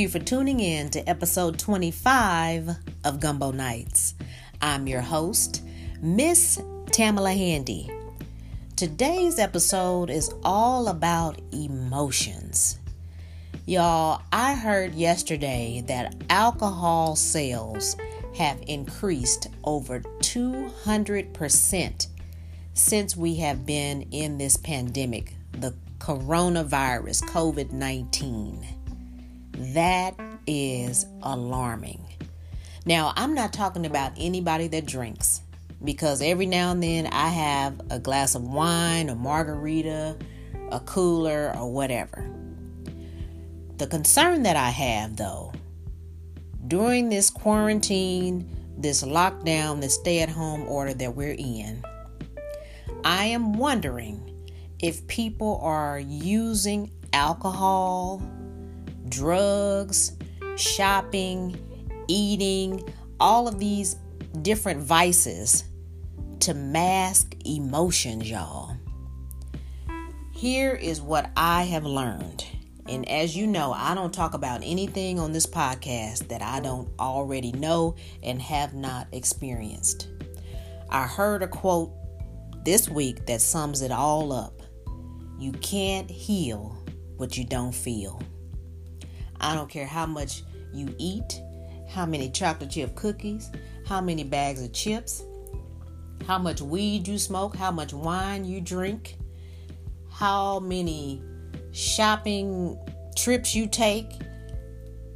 you for tuning in to episode 25 of Gumbo Nights. I'm your host, Miss Tamala Handy. Today's episode is all about emotions. Y'all, I heard yesterday that alcohol sales have increased over 200% since we have been in this pandemic, the coronavirus, COVID 19. That is alarming. Now, I'm not talking about anybody that drinks because every now and then I have a glass of wine, a margarita, a cooler, or whatever. The concern that I have though, during this quarantine, this lockdown, this stay at home order that we're in, I am wondering if people are using alcohol, drugs, shopping, eating, all of these different vices to mask emotions, y'all. Here is what I have learned. And as you know, I don't talk about anything on this podcast that I don't already know and have not experienced. I heard a quote this week that sums it all up. You can't heal what you don't feel. I don't care how much you eat, how many chocolate chip cookies, how many bags of chips, how much weed you smoke, how much wine you drink, how many shopping trips you take,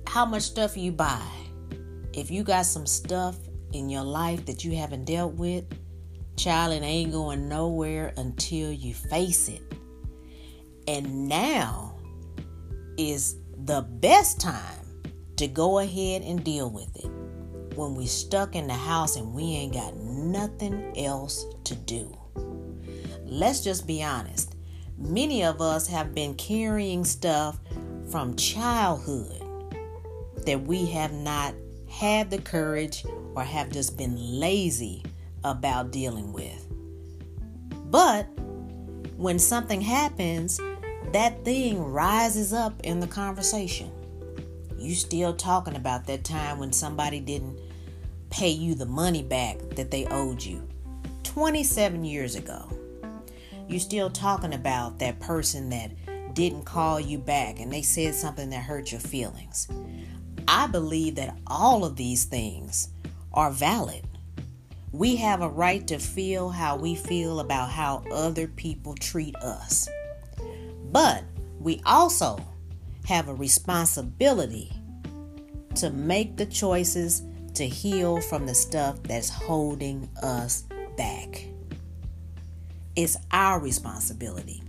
how much stuff you buy. If you got some stuff in your life that you haven't dealt with, child, it ain't going nowhere until you face it. And now is the best time to go ahead and deal with it when we're stuck in the house and we ain't got nothing else to do. Let's just be honest. Many of us have been carrying stuff from childhood that we have not had the courage or have just been lazy about dealing with. But when something happens, that thing rises up in the conversation. You still talking about that time when somebody didn't pay you the money back that they owed you 27 years ago. You still talking about that person that didn't call you back and they said something that hurt your feelings. I believe that all of these things are valid. We have a right to feel how we feel about how other people treat us. But we also have a responsibility to make the choices to heal from the stuff that's holding us back. It's our responsibility.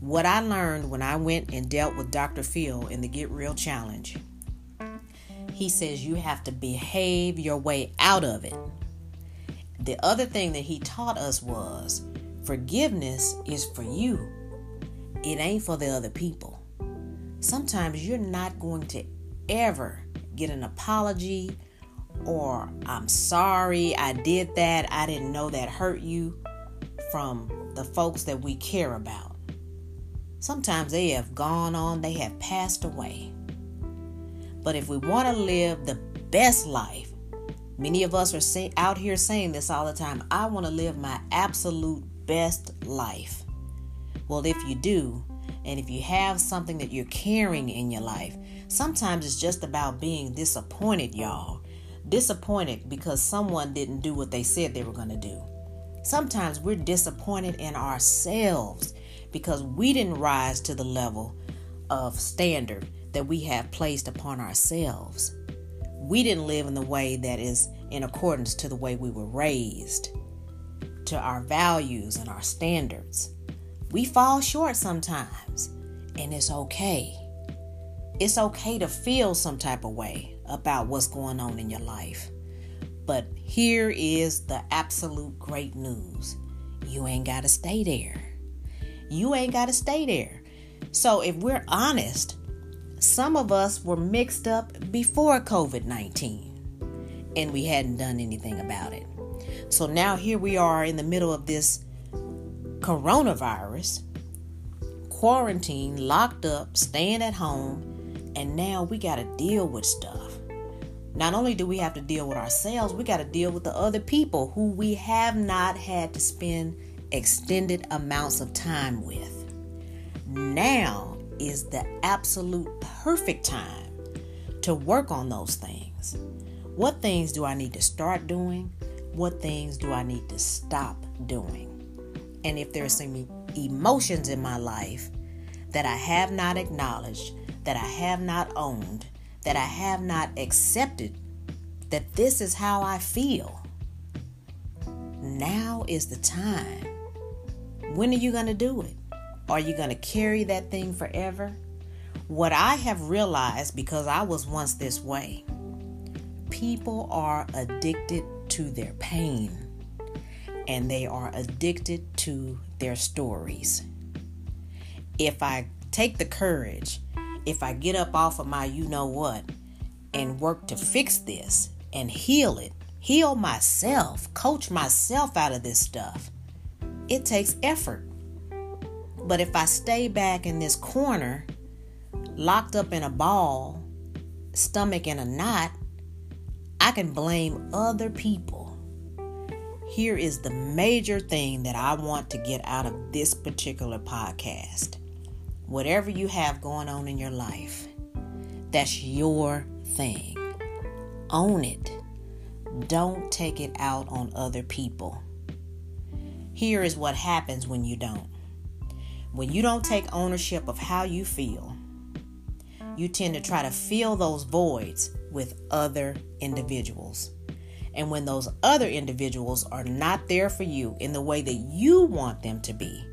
What I learned when I went and dealt with Dr. Phil in the Get Real Challenge, he says you have to behave your way out of it. The other thing that he taught us was forgiveness is for you it ain't for the other people. Sometimes you're not going to ever get an apology or I'm sorry I did that, I didn't know that hurt you from the folks that we care about. Sometimes they have gone on, they have passed away. But if we want to live the best life, many of us are say, out here saying this all the time I want to live my absolute best life. Well, if you do, and if you have something that you're carrying in your life, sometimes it's just about being disappointed, y'all. Disappointed because someone didn't do what they said they were going to do. Sometimes we're disappointed in ourselves because we didn't rise to the level of standard that we have placed upon ourselves. We didn't live in the way that is in accordance to the way we were raised, to our values and our standards. We fall short sometimes, and it's okay. It's okay to feel some type of way about what's going on in your life. But here is the absolute great news you ain't got to stay there. You ain't got to stay there. So, if we're honest, some of us were mixed up before COVID 19 and we hadn't done anything about it. So now here we are in the middle of this coronavirus, quarantine, locked up, staying at home, And now we got to deal with stuff. Not only do we have to deal with ourselves, we got to deal with the other people who we have not had to spend extended amounts of time with. Now is the absolute perfect time to work on those things. What things do I need to start doing? What things do I need to stop doing? And if there's some emotions in my life that I have not acknowledged, that I have not owned, that I have not accepted, that this is how I feel, now is the time. When are you going to do it? Are you going to carry that thing forever? What I have realized because I was once this way, people are addicted to their pain and they are addicted to their stories. If I take the courage, if I get up off of my you know what and work to fix this and heal it, heal myself, coach myself out of this stuff, it takes effort. But if I stay back in this corner, locked up in a ball, stomach in a knot, I can blame other people. Here is the major thing that I want to get out of this particular podcast. Whatever you have going on in your life, that's your thing. Own it. Don't take it out on other people. Here is what happens when you don't. When you don't take ownership of how you feel, you tend to try to fill those voids with other individuals. And when those other individuals are not there for you in the way that you want them to be,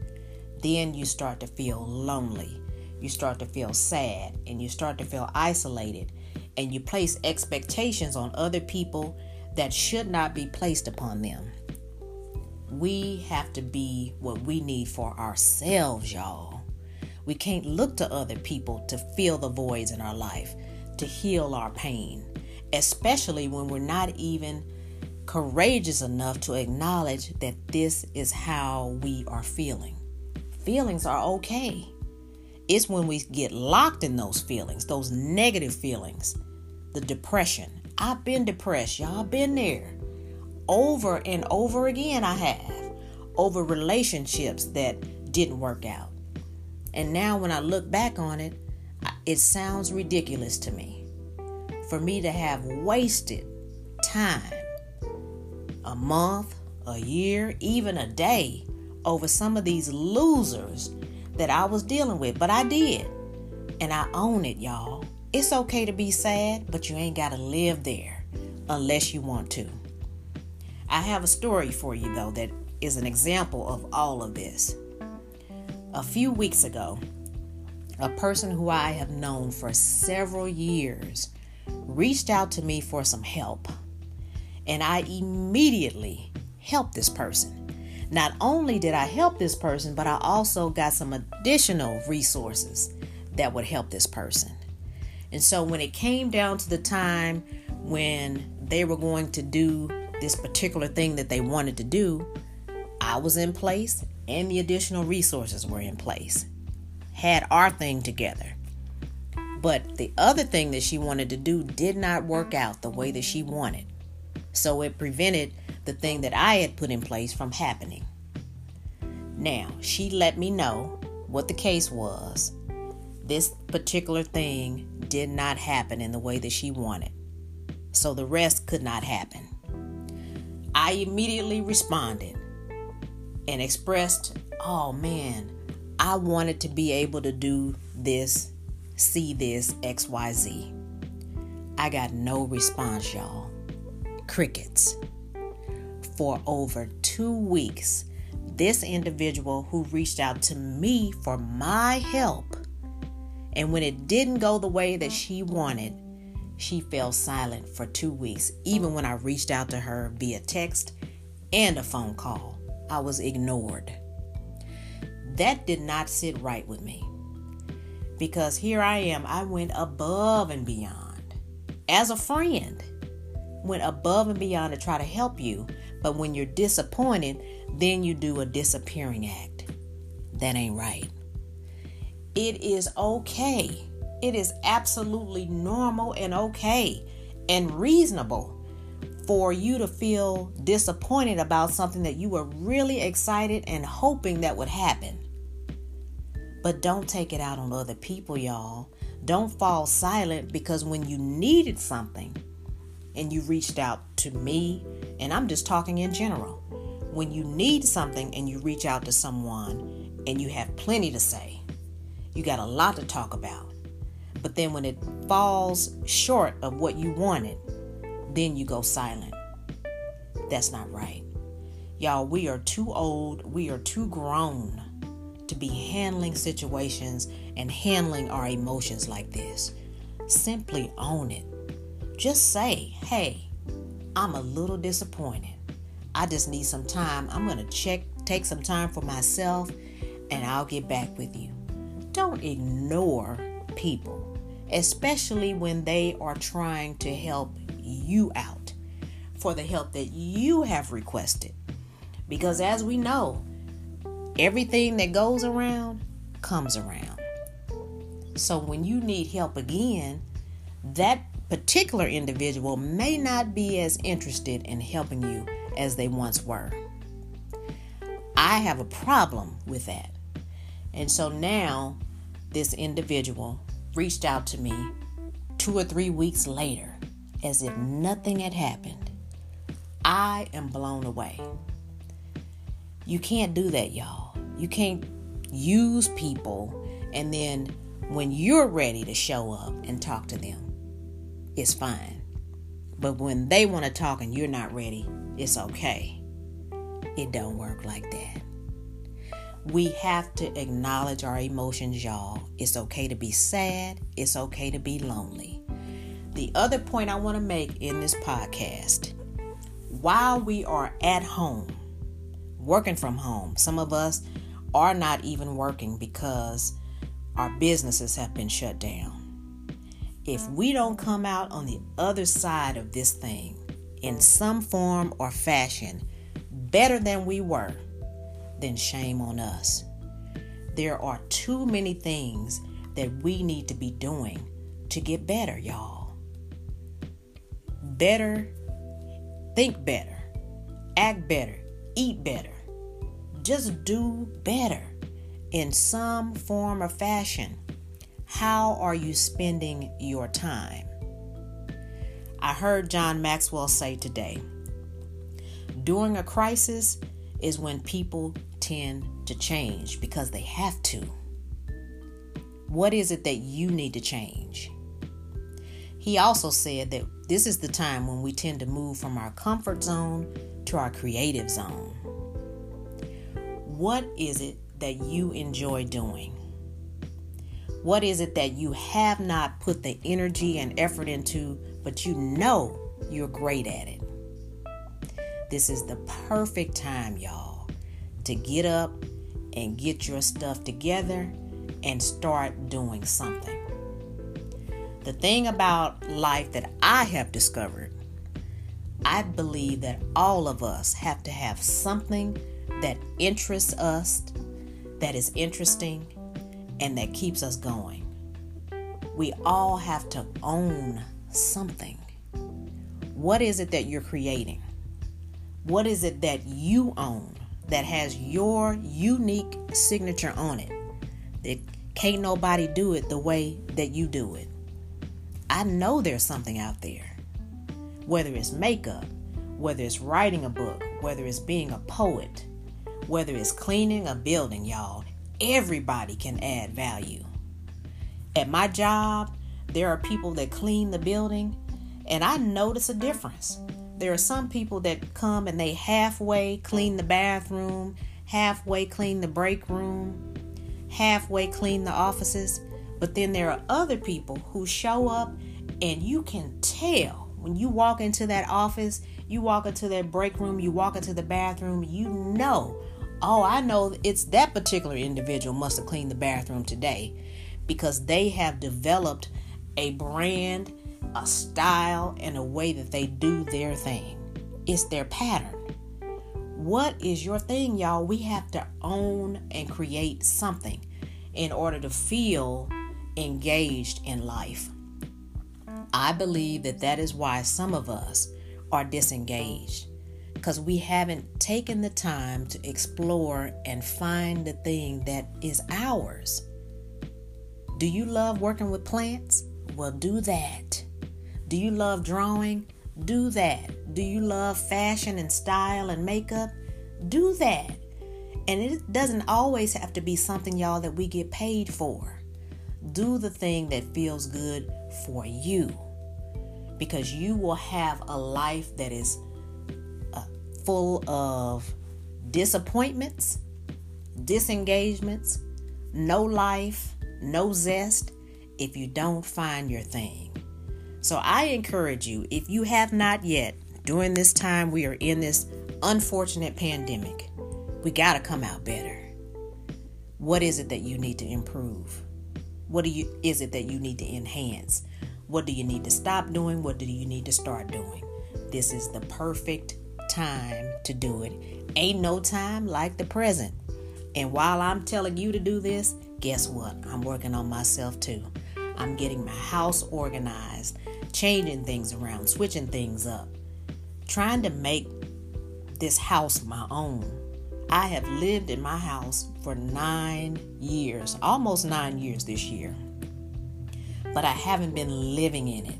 then you start to feel lonely. You start to feel sad and you start to feel isolated. And you place expectations on other people that should not be placed upon them we have to be what we need for ourselves, y'all. We can't look to other people to fill the voids in our life, to heal our pain, especially when we're not even courageous enough to acknowledge that this is how we are feeling. Feelings are okay. It's when we get locked in those feelings, those negative feelings, the depression. I've been depressed, y'all been there over and over again I have over relationships that didn't work out. And now when I look back on it, it sounds ridiculous to me. For me to have wasted time, a month, a year, even a day, over some of these losers that I was dealing with. But I did. And I own it, y'all. It's okay to be sad, but you ain't got to live there unless you want to. I have a story for you, though, that is an example of all of this. A few weeks ago, a person who I have known for several years reached out to me for some help, and I immediately helped this person. Not only did I help this person, but I also got some additional resources that would help this person. And so when it came down to the time when they were going to do this particular thing that they wanted to do, I was in place and the additional resources were in place. Had our thing together. But the other thing that she wanted to do did not work out the way that she wanted. So it prevented the thing that I had put in place from happening. Now, she let me know what the case was. This particular thing did not happen in the way that she wanted. So the rest could not happen. I immediately responded and expressed, oh man, I wanted to be able to do this, see this, XYZ. I got no response, y'all. Crickets. For over two weeks, this individual who reached out to me for my help, and when it didn't go the way that she wanted, she fell silent for two weeks, even when I reached out to her via text and a phone call. I was ignored. That did not sit right with me because here I am. I went above and beyond as a friend, went above and beyond to try to help you. But when you're disappointed, then you do a disappearing act. That ain't right. It is okay It is absolutely normal and okay and reasonable for you to feel disappointed about something that you were really excited and hoping that would happen. But don't take it out on other people, y'all. Don't fall silent because when you needed something and you reached out to me, and I'm just talking in general, when you need something and you reach out to someone and you have plenty to say, you got a lot to talk about. But then when it falls short of what you wanted, then you go silent. That's not right. Y'all, we are too old, we are too grown to be handling situations and handling our emotions like this. Simply own it. Just say, hey, I'm a little disappointed. I just need some time. I'm going to check, take some time for myself, and I'll get back with you. Don't ignore people, especially when they are trying to help you out for the help that you have requested. Because as we know, everything that goes around comes around. So when you need help again, that particular individual may not be as interested in helping you as they once were. I have a problem with that. And so now this individual reached out to me two or three weeks later as if nothing had happened. I am blown away. You can't do that, y'all. You can't use people and then when you're ready to show up and talk to them, it's fine. But when they want to talk and you're not ready, it's okay. It don't work like that. We have to acknowledge our emotions, y'all. It's okay to be sad. It's okay to be lonely. The other point I want to make in this podcast while we are at home, working from home, some of us are not even working because our businesses have been shut down. If we don't come out on the other side of this thing in some form or fashion better than we were, then shame on us. There are too many things that we need to be doing to get better, y'all better, think better, act better, eat better. Just do better in some form or fashion. How are you spending your time? I heard John Maxwell say today during a crisis is when people tend to change because they have to. What is it that you need to change? He also said that this is the time when we tend to move from our comfort zone to our creative zone. What is it that you enjoy doing? What is it that you have not put the energy and effort into, but you know you're great at it? This is the perfect time, y'all, to get up and get your stuff together and start doing something. The thing about life that I have discovered, I believe that all of us have to have something that interests us, that is interesting, and that keeps us going. We all have to own something. What is it that you're creating? What is it that you own that has your unique signature on it? That can't nobody do it the way that you do it. I know there's something out there. Whether it's makeup, whether it's writing a book, whether it's being a poet, whether it's cleaning a building, y'all, everybody can add value. At my job, there are people that clean the building, and I notice a difference. There are some people that come and they halfway clean the bathroom, halfway clean the break room, halfway clean the offices, but then there are other people who show up and you can tell when you walk into that office, you walk into that break room, you walk into the bathroom, you know, oh, I know it's that particular individual must have cleaned the bathroom today because they have developed a brand, a style, and a way that they do their thing. It's their pattern. What is your thing, y'all? We have to own and create something in order to feel engaged in life. I believe that that is why some of us are disengaged because we haven't taken the time to explore and find the thing that is ours. Do you love working with plants? Well, do that. Do you love drawing? Do that. Do you love fashion and style and makeup? Do that. And it doesn't always have to be something, y'all, that we get paid for. Do the thing that feels good for you because you will have a life that is full of disappointments, disengagements, no life, no zest if you don't find your thing. So I encourage you, if you have not yet, during this time we are in this unfortunate pandemic, we got to come out better. What is it that you need to improve? What do you is it that you need to enhance? What do you need to stop doing? What do you need to start doing? This is the perfect time to do it. Ain't no time like the present. And while I'm telling you to do this, guess what? I'm working on myself too. I'm getting my house organized, changing things around, switching things up, trying to make this house my own. I have lived in my house for nine years, almost nine years this year but I haven't been living in it.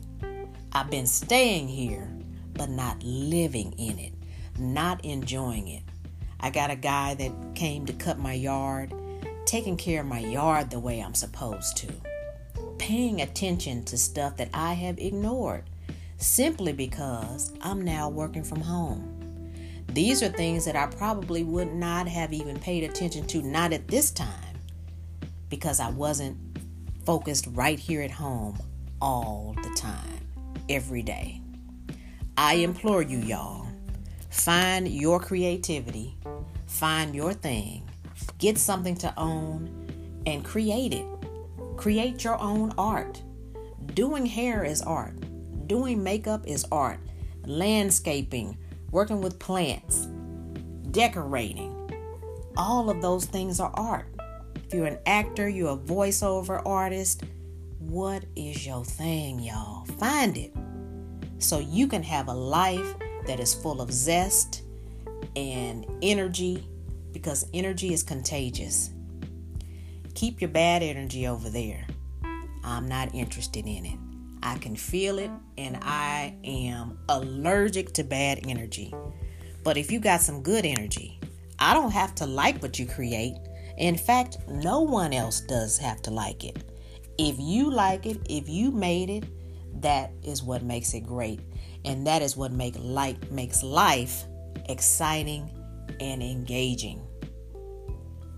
I've been staying here, but not living in it, not enjoying it. I got a guy that came to cut my yard, taking care of my yard the way I'm supposed to, paying attention to stuff that I have ignored simply because I'm now working from home. These are things that I probably would not have even paid attention to, not at this time, because I wasn't focused right here at home all the time, every day. I implore you, y'all, find your creativity, find your thing, get something to own, and create it. Create your own art. Doing hair is art, doing makeup is art, landscaping, working with plants, decorating. All of those things are art. If you're an actor, you're a voiceover artist, what is your thing, y'all? Find it so you can have a life that is full of zest and energy because energy is contagious. Keep your bad energy over there. I'm not interested in it. I can feel it and I am allergic to bad energy. But if you got some good energy, I don't have to like what you create. In fact, no one else does have to like it. If you like it, if you made it, that is what makes it great. And that is what make life makes life exciting and engaging.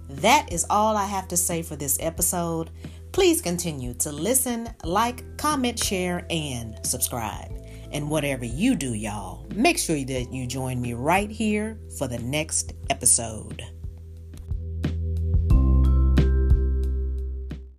That is all I have to say for this episode. Please continue to listen, like, comment, share, and subscribe. And whatever you do, y'all, make sure that you join me right here for the next episode.